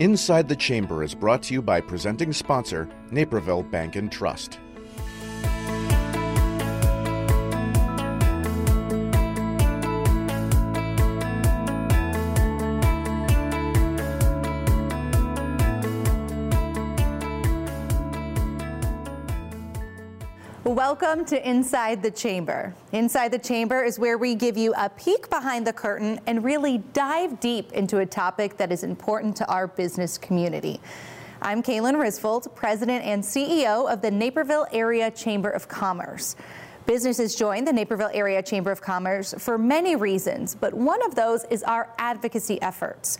Inside the Chamber is brought to you by presenting sponsor, Naperville Bank and Trust. Welcome to Inside the Chamber. Inside the Chamber is where we give you a peek behind the curtain and really dive deep into a topic that is important to our business community. I'm Kaylin Risvold, President and CEO of the Naperville Area Chamber of Commerce. Businesses join the Naperville Area Chamber of Commerce for many reasons, but one of those is our advocacy efforts.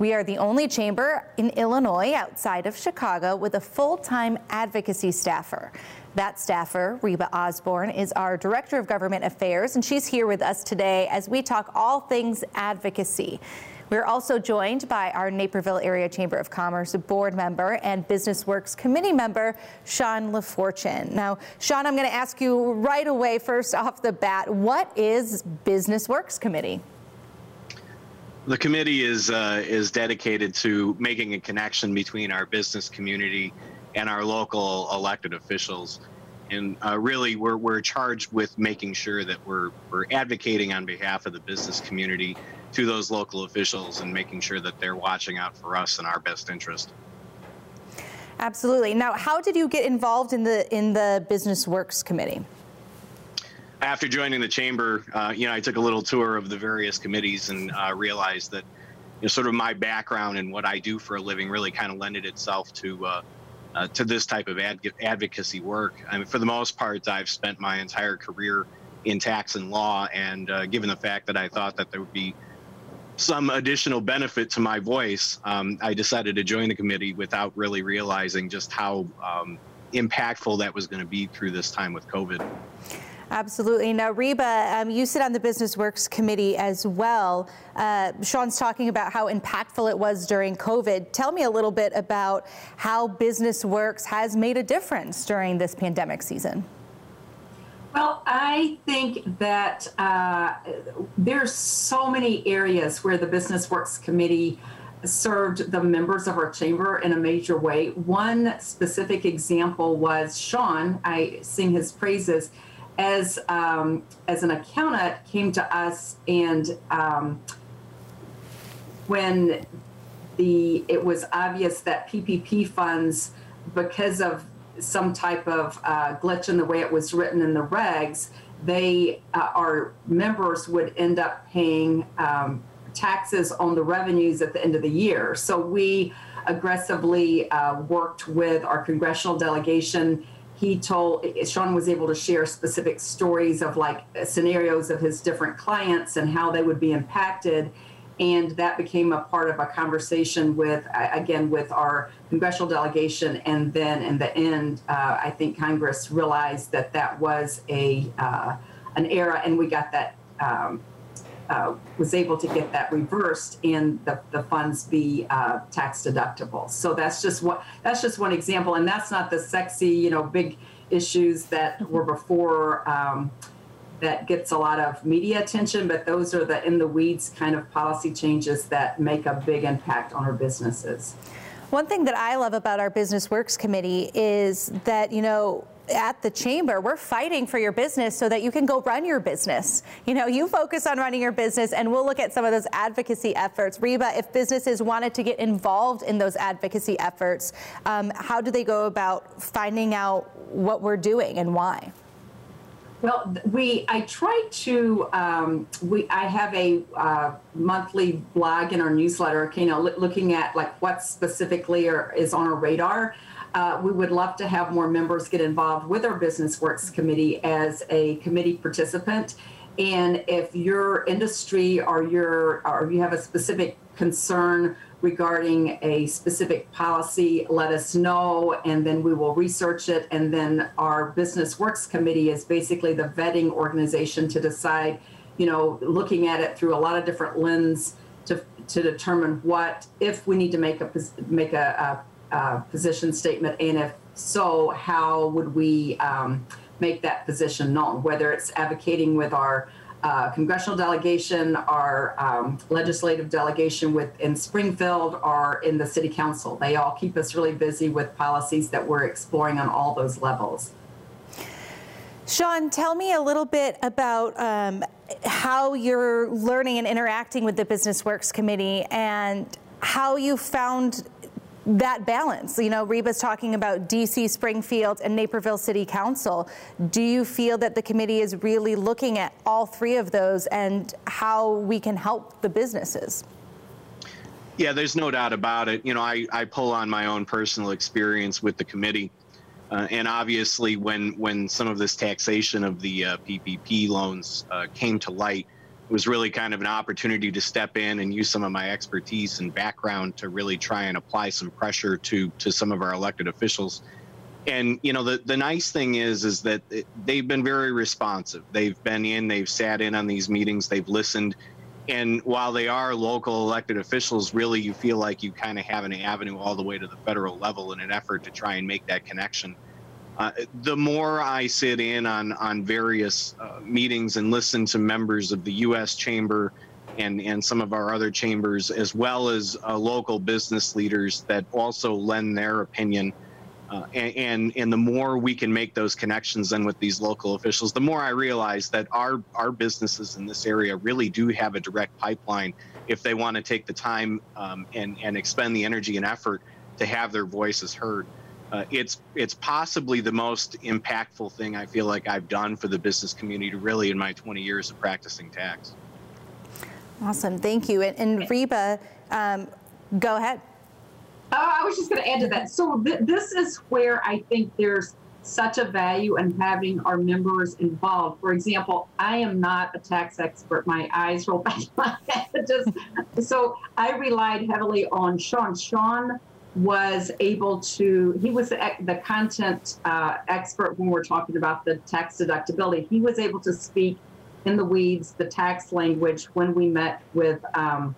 We are the only chamber in Illinois outside of Chicago with a full time advocacy staffer. That staffer, Reba Osborne, is our Director of Government Affairs, and she's here with us today as we talk all things advocacy. We're also joined by our Naperville Area Chamber of Commerce board member and Business Works committee member, Sean LaFortune. Now, Sean, I'm going to ask you right away, first off the bat, what is Business Works Committee? The committee is uh, is dedicated to making a connection between our business community and our local elected officials. And uh, really, we're, we're charged with making sure that we're, we're advocating on behalf of the business community to those local officials and making sure that they're watching out for us and our best interest. Absolutely. Now, how did you get involved in the in the Business Works Committee? After joining the chamber, uh, you know, I took a little tour of the various committees and uh, realized that, you know, sort of my background and what I do for a living really kind of lended itself to uh, uh, to this type of ad- advocacy work. I mean, for the most part, I've spent my entire career in tax and law, and uh, given the fact that I thought that there would be some additional benefit to my voice, um, I decided to join the committee without really realizing just how um, impactful that was going to be through this time with COVID. Absolutely. Now, Reba, um, you sit on the Business Works Committee as well. Uh, Sean's talking about how impactful it was during COVID. Tell me a little bit about how Business Works has made a difference during this pandemic season. Well, I think that uh, there's so many areas where the Business Works Committee served the members of our chamber in a major way. One specific example was Sean. I sing his praises as um, as an accountant came to us and um, when the it was obvious that PPP funds because of some type of uh, glitch in the way it was written in the regs, they uh, our members would end up paying um, taxes on the revenues at the end of the year. So we aggressively uh, worked with our congressional delegation he told Sean was able to share specific stories of like scenarios of his different clients and how they would be impacted. And that became a part of a conversation with again with our congressional delegation. And then in the end uh, i think congress realized that that was a uh, an era and we got that um, uh, was able to get that reversed and the, the funds be uh, tax deductible. So that's just what that's just one example, and that's not the sexy, you know, big issues that were before um, that gets a lot of media attention, but those are the in the weeds kind of policy changes that make a big impact on our businesses. One thing that I love about our Business Works Committee is that, you know, at the chamber, we're fighting for your business so that you can go run your business. You know, you focus on running your business, and we'll look at some of those advocacy efforts. Reba, if businesses wanted to get involved in those advocacy efforts, um, how do they go about finding out what we're doing and why? Well, we I try to um, we I have a uh, monthly blog in our newsletter, you know, looking at like what specifically are, is on our radar. Uh, we would love to have more members get involved with our Business Works Committee as a committee participant. And if your industry or your or you have a specific concern regarding a specific policy, let us know, and then we will research it. And then our Business Works Committee is basically the vetting organization to decide, you know, looking at it through a lot of different lens to to determine what if we need to make a make a, uh, position statement, and if so, how would we um, make that position known? Whether it's advocating with our uh, congressional delegation, our um, legislative delegation with in Springfield, or in the city council. They all keep us really busy with policies that we're exploring on all those levels. Sean, tell me a little bit about um, how you're learning and interacting with the Business Works Committee and how you found that balance. You know, Reba's talking about DC, Springfield, and Naperville City Council. Do you feel that the committee is really looking at all three of those and how we can help the businesses? Yeah, there's no doubt about it. You know, I, I pull on my own personal experience with the committee. Uh, and obviously, when when some of this taxation of the uh, PPP loans uh, came to light, it was really kind of an opportunity to step in and use some of my expertise and background to really try and apply some pressure to to some of our elected officials. And you know, the the nice thing is is that they've been very responsive. They've been in, they've sat in on these meetings, they've listened. And while they are local elected officials, really you feel like you kind of have an avenue all the way to the federal level in an effort to try and make that connection. The more I sit in on on various uh, meetings and listen to members of the U.S. Chamber and and some of our other chambers, as well as uh, local business leaders that also lend their opinion, uh, and, and and the more we can make those connections then with these local officials, the more I realize that our our businesses in this area really do have a direct pipeline if they want to take the time um, and and expend the energy and effort to have their voices heard uh, it's it's possibly the most impactful thing I feel like I've done for the business community really in my 20 years of practicing tax. Awesome, thank you. And, and Reba, um, go ahead. Uh, I was just going to add to that. So th- this is where I think there's such a value in having our members involved. For example, I am not a tax expert. My eyes roll back my head. Just, so I relied heavily on Sean. Sean was able to, he was the, content uh, expert when we're talking about the tax deductibility. He was able to speak in the weeds, the tax language when we met with um,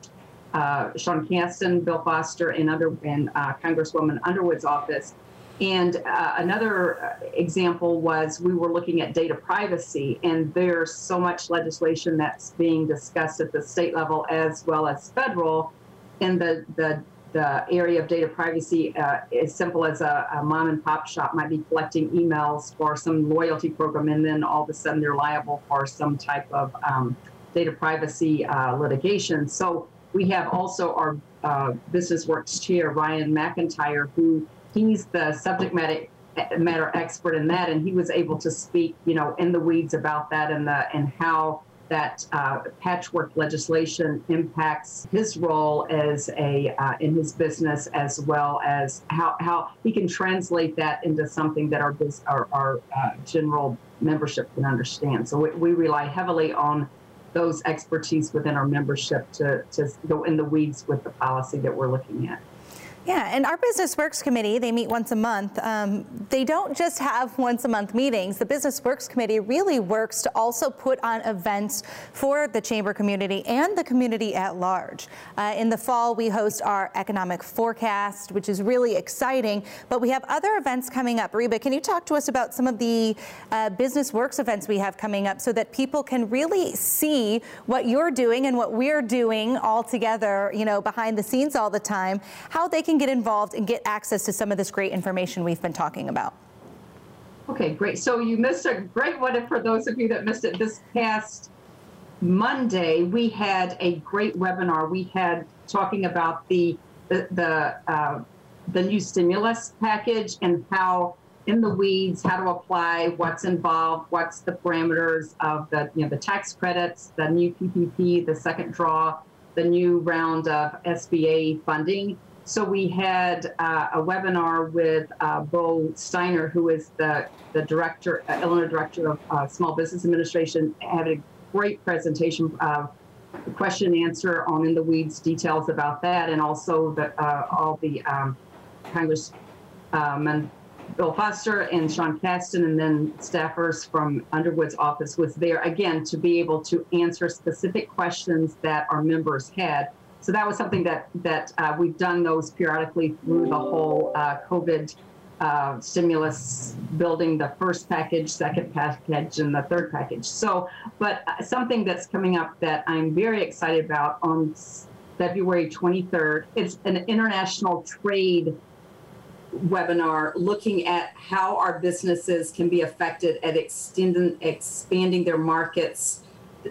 uh, Sean Casten, Bill Foster, and, under, and uh, Congresswoman Underwood's office. And uh, another example was we were looking at data privacy, and there's so much legislation that's being discussed at the state level as well as federal in the, the the area of data privacy, uh, as simple as a, a, mom and pop shop might be collecting emails for some loyalty program, and then all of a sudden they're liable for some type of um, data privacy uh, litigation. So we have also our uh, Business Works chair, Ryan McIntyre, who he's the subject matter matter expert in that, and he was able to speak, you know, in the weeds about that and the and how that uh, patchwork legislation impacts his role as a uh, in his business as well as how, how he can translate that into something that our our, our uh, general membership can understand. So we, we, rely heavily on those expertise within our membership to, to go in the weeds with the policy that we're looking at. Yeah, and our Business Works Committee, they meet once a month. Um, they don't just have once a month meetings. The Business Works Committee really works to also put on events for the chamber community and the community at large. Uh, in the fall, we host our economic forecast, which is really exciting, but we have other events coming up. Reba, can you talk to us about some of the uh, Business Works events we have coming up so that people can really see what you're doing and what we're doing all together, you know, behind the scenes all the time, how they can can get involved and get access to some of this great information we've been talking about. Okay, great. So you missed a great one. for those of you that missed it, this past Monday, we had a great webinar. We had talking about the the the, uh, the new stimulus package and how in the weeds, how to apply, what's involved, what's the parameters of the you know the tax credits, the new PPP, the second draw, the new round of SBA funding, so we had uh, a webinar with uh, Bo Steiner, who is the, the director, uh, Illinois Director of uh, Small Business Administration, had a great presentation, uh, question and answer on in the weeds details about that, and also the, uh, all the um, Congressman um, Bill Foster and Sean Casten, and then staffers from Underwood's office was there again to be able to answer specific questions that our members had so that was something that that uh, we've done those periodically through the whole uh, COVID uh, stimulus building the first package, second package, and the third package. So, but uh, something that's coming up that I'm very excited about on February 23rd, it's an international trade webinar looking at how our businesses can be affected at extending, expanding their markets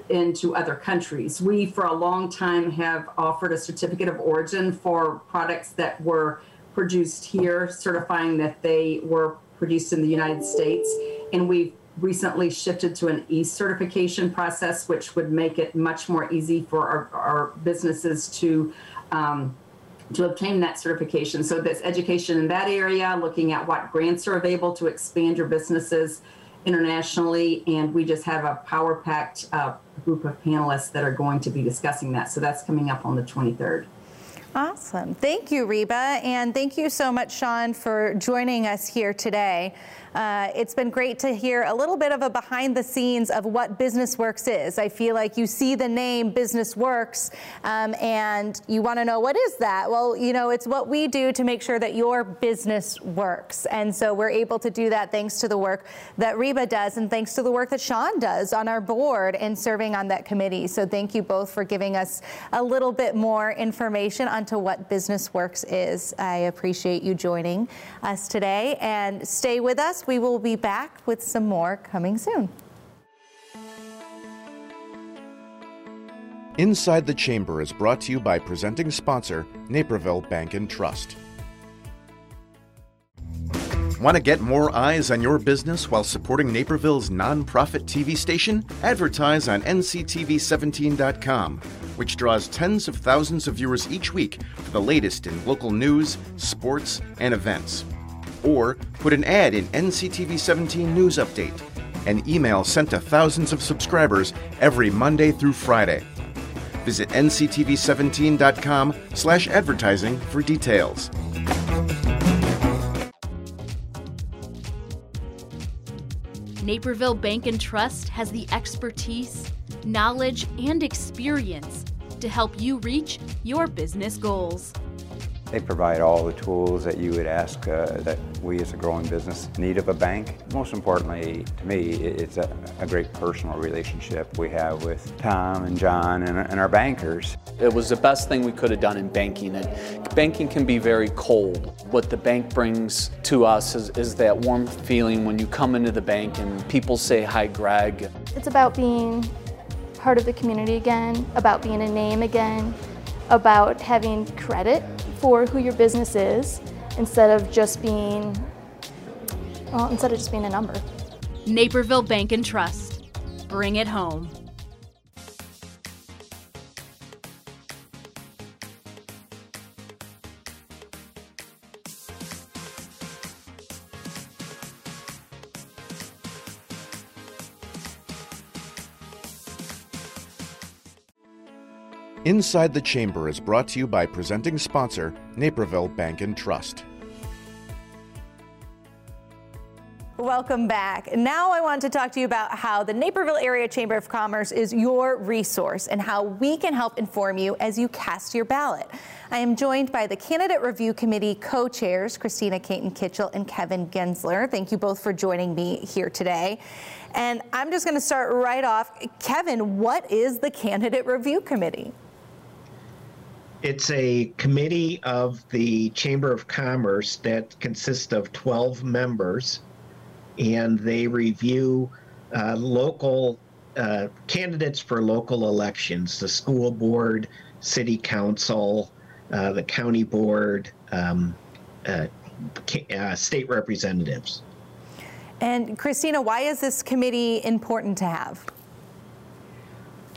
into other countries. We, for a long time, have offered a certificate of origin for products that were produced here, certifying that they were produced in the United States. And we've recently shifted to an e certification process, which would make it much more easy for our, our businesses to. Um, to obtain that certification. So that's education in that area, looking at what grants are available to expand your businesses internationally. And we just have a power packed uh, group of panelists that are going to be discussing that. So that's coming up on the 23rd. Awesome. Thank you, Reba. And thank you so much, Sean, for joining us here today. Uh, it's been great to hear a little bit of a behind the scenes of what Business Works is. I feel like you see the name Business Works um, and you want to know what is that? Well, you know, it's what we do to make sure that your business works. And so we're able to do that thanks to the work that Reba does and thanks to the work that Sean does on our board and serving on that committee. So thank you both for giving us a little bit more information onto what Business Works is. I appreciate you joining us today and stay with us. We will be back with some more coming soon. Inside the Chamber is brought to you by presenting sponsor, Naperville Bank and Trust. Want to get more eyes on your business while supporting Naperville's nonprofit TV station? Advertise on nctv17.com, which draws tens of thousands of viewers each week for the latest in local news, sports, and events or put an ad in NCTV 17 News Update, an email sent to thousands of subscribers every Monday through Friday. Visit nctv17.com slash advertising for details. Naperville Bank and Trust has the expertise, knowledge, and experience to help you reach your business goals. They provide all the tools that you would ask uh, that we as a growing business need of a bank. Most importantly, to me, it's a, a great personal relationship we have with Tom and John and, and, our bankers. It was the best thing we could have done in banking. And banking can be very cold. What the bank brings to us is, is that warm feeling when you come into the bank and people say, Hi, Greg. It's about being part of the community again, about being a name again, about having credit for who your business is instead of just being, well, instead of just being a number. Naperville Bank and Trust. Bring it home. Inside the Chamber is brought to you by presenting sponsor, Naperville Bank and Trust. Welcome back. Now I want to talk to you about how the Naperville Area Chamber of Commerce is your resource and how we can help inform you as you cast your ballot. I am joined by the Candidate Review Committee co-chairs, Christina Caton Kitchell and Kevin Gensler. Thank you both for joining me here today. And I'm just going to start right off. Kevin, what is the Candidate Review Committee? It's a committee of the Chamber of Commerce that consists of 12 members, and they review uh, local uh, candidates for local elections the school board, city council, uh, the county board, um, uh, uh, state representatives. And Christina, why is this committee important to have?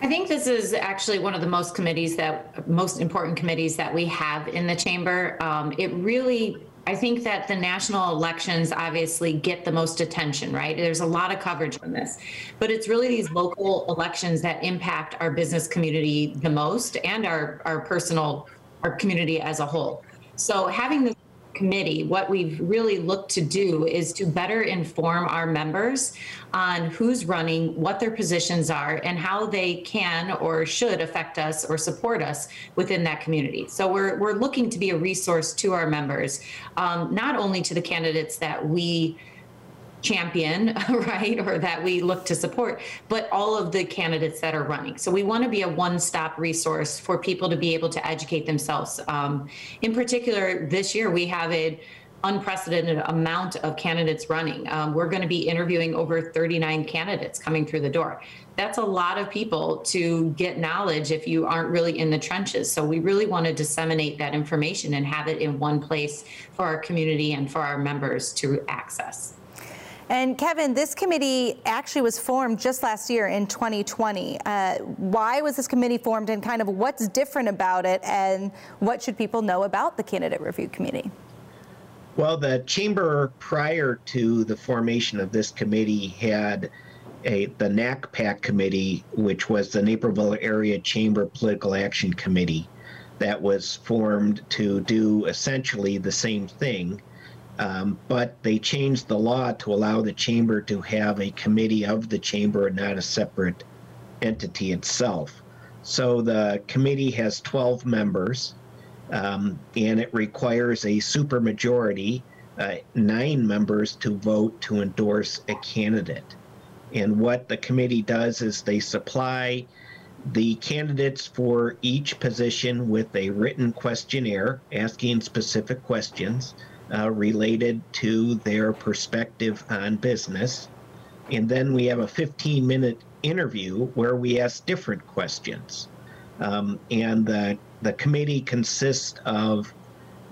I think this is actually one of the most committees that most important committees that we have in the chamber. Um, it really I think that the national elections obviously get the most attention, right? There's a lot of coverage on this, but it's really these local elections that impact our business community the most and our, our personal, our community as a whole. So having this committee, what we've really looked to do is to better inform our members on who's running, what their positions are, and how they can or should affect us or support us within that community. So we're, we're looking to be a resource to our members, um, not only to the candidates that we champion, right, or that we look to support, but all of the candidates that are running. So we want to be a one stop resource for people to be able to educate themselves. Um, in particular, this year we have an unprecedented amount of candidates running. Um, we're going to be interviewing over 39 candidates coming through the door. That's a lot of people to get knowledge if you aren't really in the trenches. So we really want to disseminate that information and have it in one place for our community and for our members to access. And Kevin, this committee actually was formed just last year in 2020. Uh, why was this committee formed and kind of what's different about it and what should people know about the Candidate Review Committee? Well, the chamber prior to the formation of this committee had a the NACPAC committee, which was the Naperville Area Chamber Political Action Committee, that was formed to do essentially the same thing um, but they changed the law to allow the chamber to have a committee of the chamber and not a separate entity itself. So the committee has 12 members, um, and it requires a supermajority, uh, nine members, to vote to endorse a candidate. And what the committee does is they supply the candidates for each position with a written questionnaire asking specific questions uh, related to their perspective on business. And then we have a 15 minute interview where we ask different questions. Um, and the, the committee consists of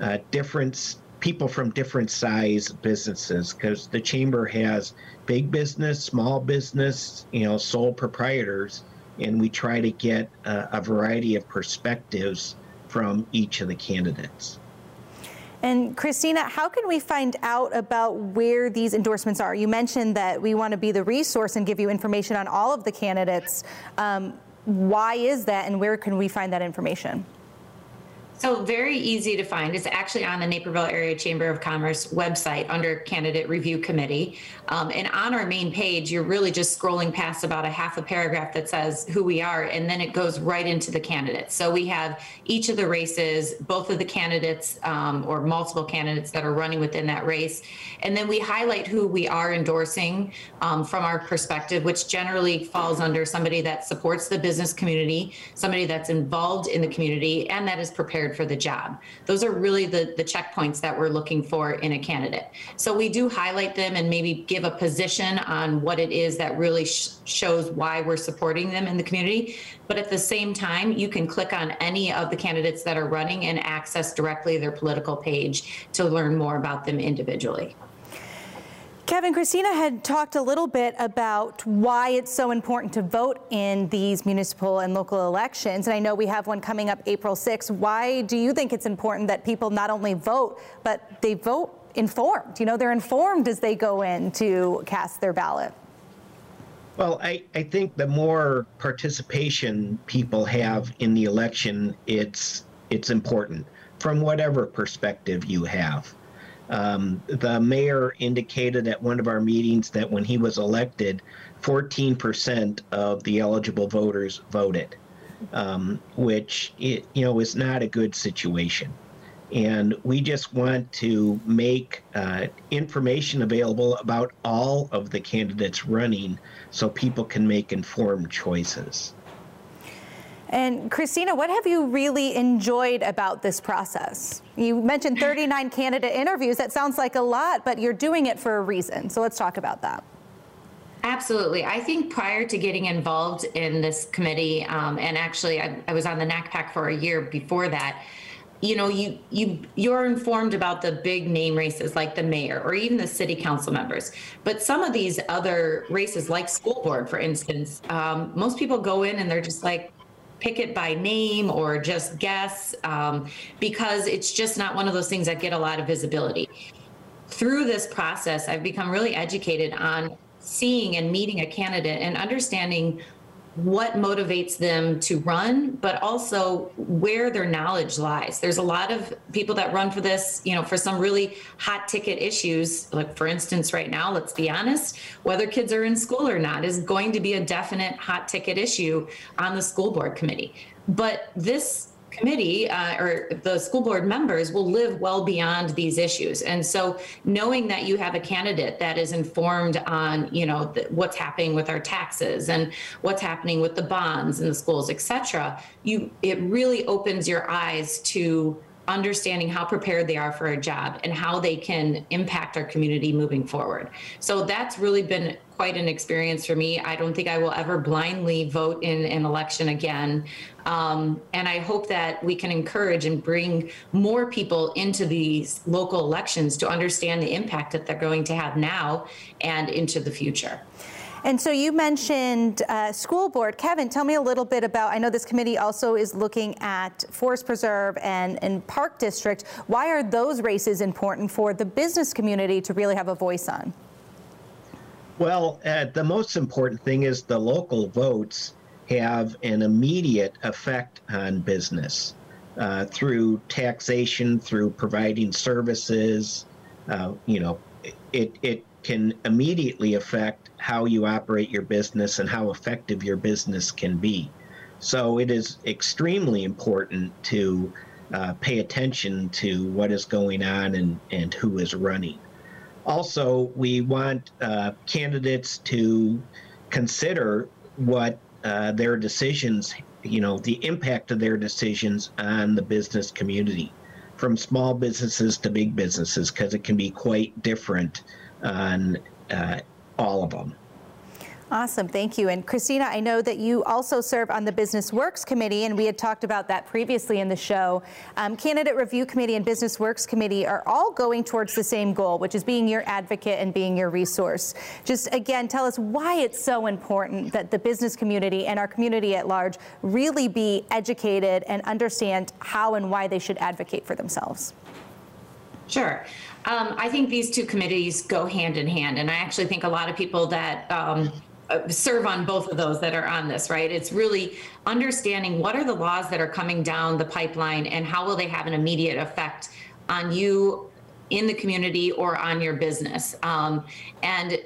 uh, different people from different size businesses because the chamber has big business, small business, you know, sole proprietors, and we try to get uh, a variety of perspectives from each of the candidates. And Christina, how can we find out about where these endorsements are? You mentioned that we want to be the resource and give you information on all of the candidates. Um, why is that, and where can we find that information? So very easy to find. It's actually on the Naperville Area Chamber of Commerce website under Candidate Review Committee. Um, and on our main page, you're really just scrolling past about a half a paragraph that says who we are, and then it goes right into the candidates. So we have each of the races, both of the candidates um, or multiple candidates that are running within that race. And then we highlight who we are endorsing um, from our perspective, which generally falls under somebody that supports the business community, somebody that's involved in the community, and that is prepared for the job. Those are really the, the checkpoints that we're looking for in a candidate. So we do highlight them and maybe give a position on what it is that really sh- shows why we're supporting them in the community. But at the same time, you can click on any of the candidates that are running and access directly their political page to learn more about them individually. Kevin, Christina had talked a little bit about why it's so important to vote in these municipal and local elections. And I know we have one coming up April 6th. Why do you think it's important that people not only vote, but they vote informed? You know, they're informed as they go in to cast their ballot. Well, I, I think the more participation people have in the election, it's it's important from whatever perspective you have. Um, the mayor indicated at one of our meetings that when he was elected, 14% of the eligible voters voted, um, which it, you know is not a good situation. And we just want to make uh, information available about all of the candidates running so people can make informed choices. And Christina, what have you really enjoyed about this process? You mentioned 39 candidate interviews. That sounds like a lot, but you're doing it for a reason. So let's talk about that. Absolutely. I think prior to getting involved in this committee, um, and actually I, I, was on the NACPAC for a year before that, you know, you you you're informed about the big name races like the mayor or even the city council members. But some of these other races, like school board, for instance, um, most people go in and they're just like, pick it by name or just guess um, because it's just not one of those things that get a lot of visibility. Through this process, I've become really educated on seeing and meeting a candidate and understanding what motivates them to run, but also where their knowledge lies. There's a lot of people that run for this, you know, for some really hot ticket issues. Like, for instance, right now, let's be honest, whether kids are in school or not is going to be a definite hot ticket issue on the school board committee. But this committee uh, or the school board members will live well beyond these issues. And so knowing that you have a candidate that is informed on you know what's happening with our taxes and what's happening with the bonds in the schools et cetera you it really opens your eyes to understanding how prepared they are for a job and how they can impact our community moving forward. So that's really been quite an experience for me. I don't think I will ever blindly vote in an election again. Um, and I hope that we can encourage and bring more people into these local elections to understand the impact that they're going to have now and into the future. And so you mentioned uh, school board. Kevin, tell me a little bit about, I know this committee also is looking at Forest Preserve and, and Park District. Why are those races important for the business community to really have a voice on? Well, uh, the most important thing is the local votes have an immediate effect on business uh, through taxation, through providing services. Uh, you know, it, it can immediately affect how you operate your business and how effective your business can be. So it is extremely important to uh, pay attention to what is going on and, and who is running. Also, we want uh, candidates to consider what uh, their decisions, you know, the impact of their decisions on the business community, from small businesses to big businesses, because it can be quite different on uh, all of them. Awesome, thank you. And Christina, I know that you also serve on the Business Works Committee, and we had talked about that previously in the show. Um, Candidate Review Committee and Business Works Committee are all going towards the same goal, which is being your advocate and being your resource. Just again, tell us why it's so important that the business community and our community at large really be educated and understand how and why they should advocate for themselves. Sure. Um, I think these two committees go hand in hand, and I actually think a lot of people that um, uh, serve on both of those that are on this, right? It's really understanding what are the laws that are coming down the pipeline and how will they have an immediate effect on you in the community or on your business. Um, and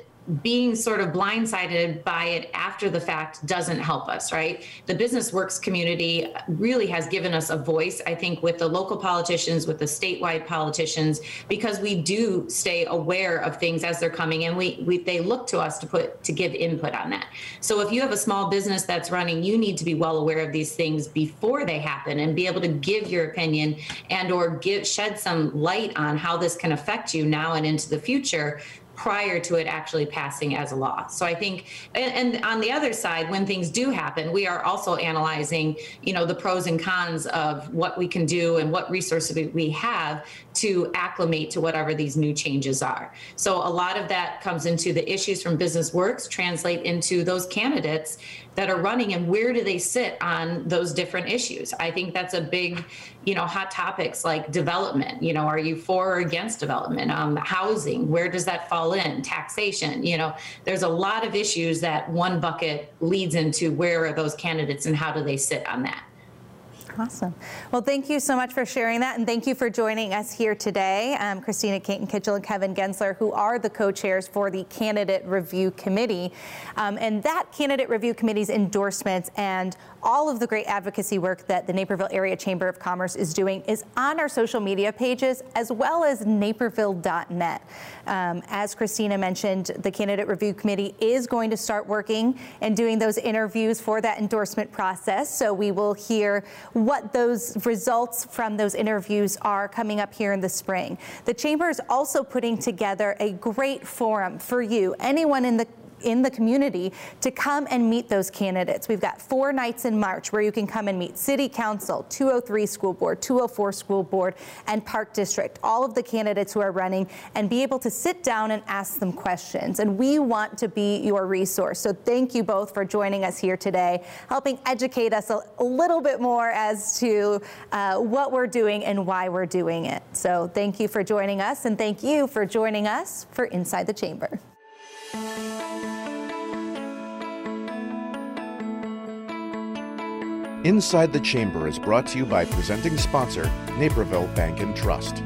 being sort of blindsided by it after the fact doesn't help us, right? The business works community really has given us a voice, I think, with the local politicians, with the statewide politicians, because we do stay aware of things as they're coming and we, we they look to us to put to give input on that. So if you have a small business that's running, you need to be well aware of these things before they happen and be able to give your opinion and or give shed some light on how this can affect you now and into the future prior to it actually passing as a law. So I think, and, and, on the other side, when things do happen, we are also analyzing, you know, the pros and cons of what we can do and what resources we have to acclimate to whatever these new changes are. So a lot of that comes into the issues from business works translate into those candidates that are running and where do they sit on those different issues. I think that's a big, you know, hot topics like development. You know, are you for or against development? Um, housing, where does that fall in? Taxation, you know, there's a lot of issues that one bucket leads into where are those candidates and how do they sit on that. Awesome. Well, thank you so much for sharing that, and thank you for joining us here today. Um, Christina Caton Kitchell and Kevin Gensler, who are the co-chairs for the Candidate Review Committee. Um, and that Candidate Review Committee's endorsements and all of the great advocacy work that the Naperville Area Chamber of Commerce is doing is on our social media pages as well as naperville.net. Um, as Christina mentioned, the Candidate Review Committee is going to start working and doing those interviews for that endorsement process. So we will hear what those results from those interviews are coming up here in the spring. The Chamber is also putting together a great forum for you, anyone in the in the community to come and meet those candidates. We've got four nights in March where you can come and meet City Council, 203 School Board, 204 School Board, and Park District, all of the candidates who are running, and be able to sit down and ask them questions. And we want to be your resource. So thank you both for joining us here today, helping educate us a, a little bit more as to uh, what we're doing and why we're doing it. So thank you for joining us, and thank you for joining us for Inside the Chamber. Inside the Chamber is brought to you by presenting sponsor, Naperville Bank and Trust.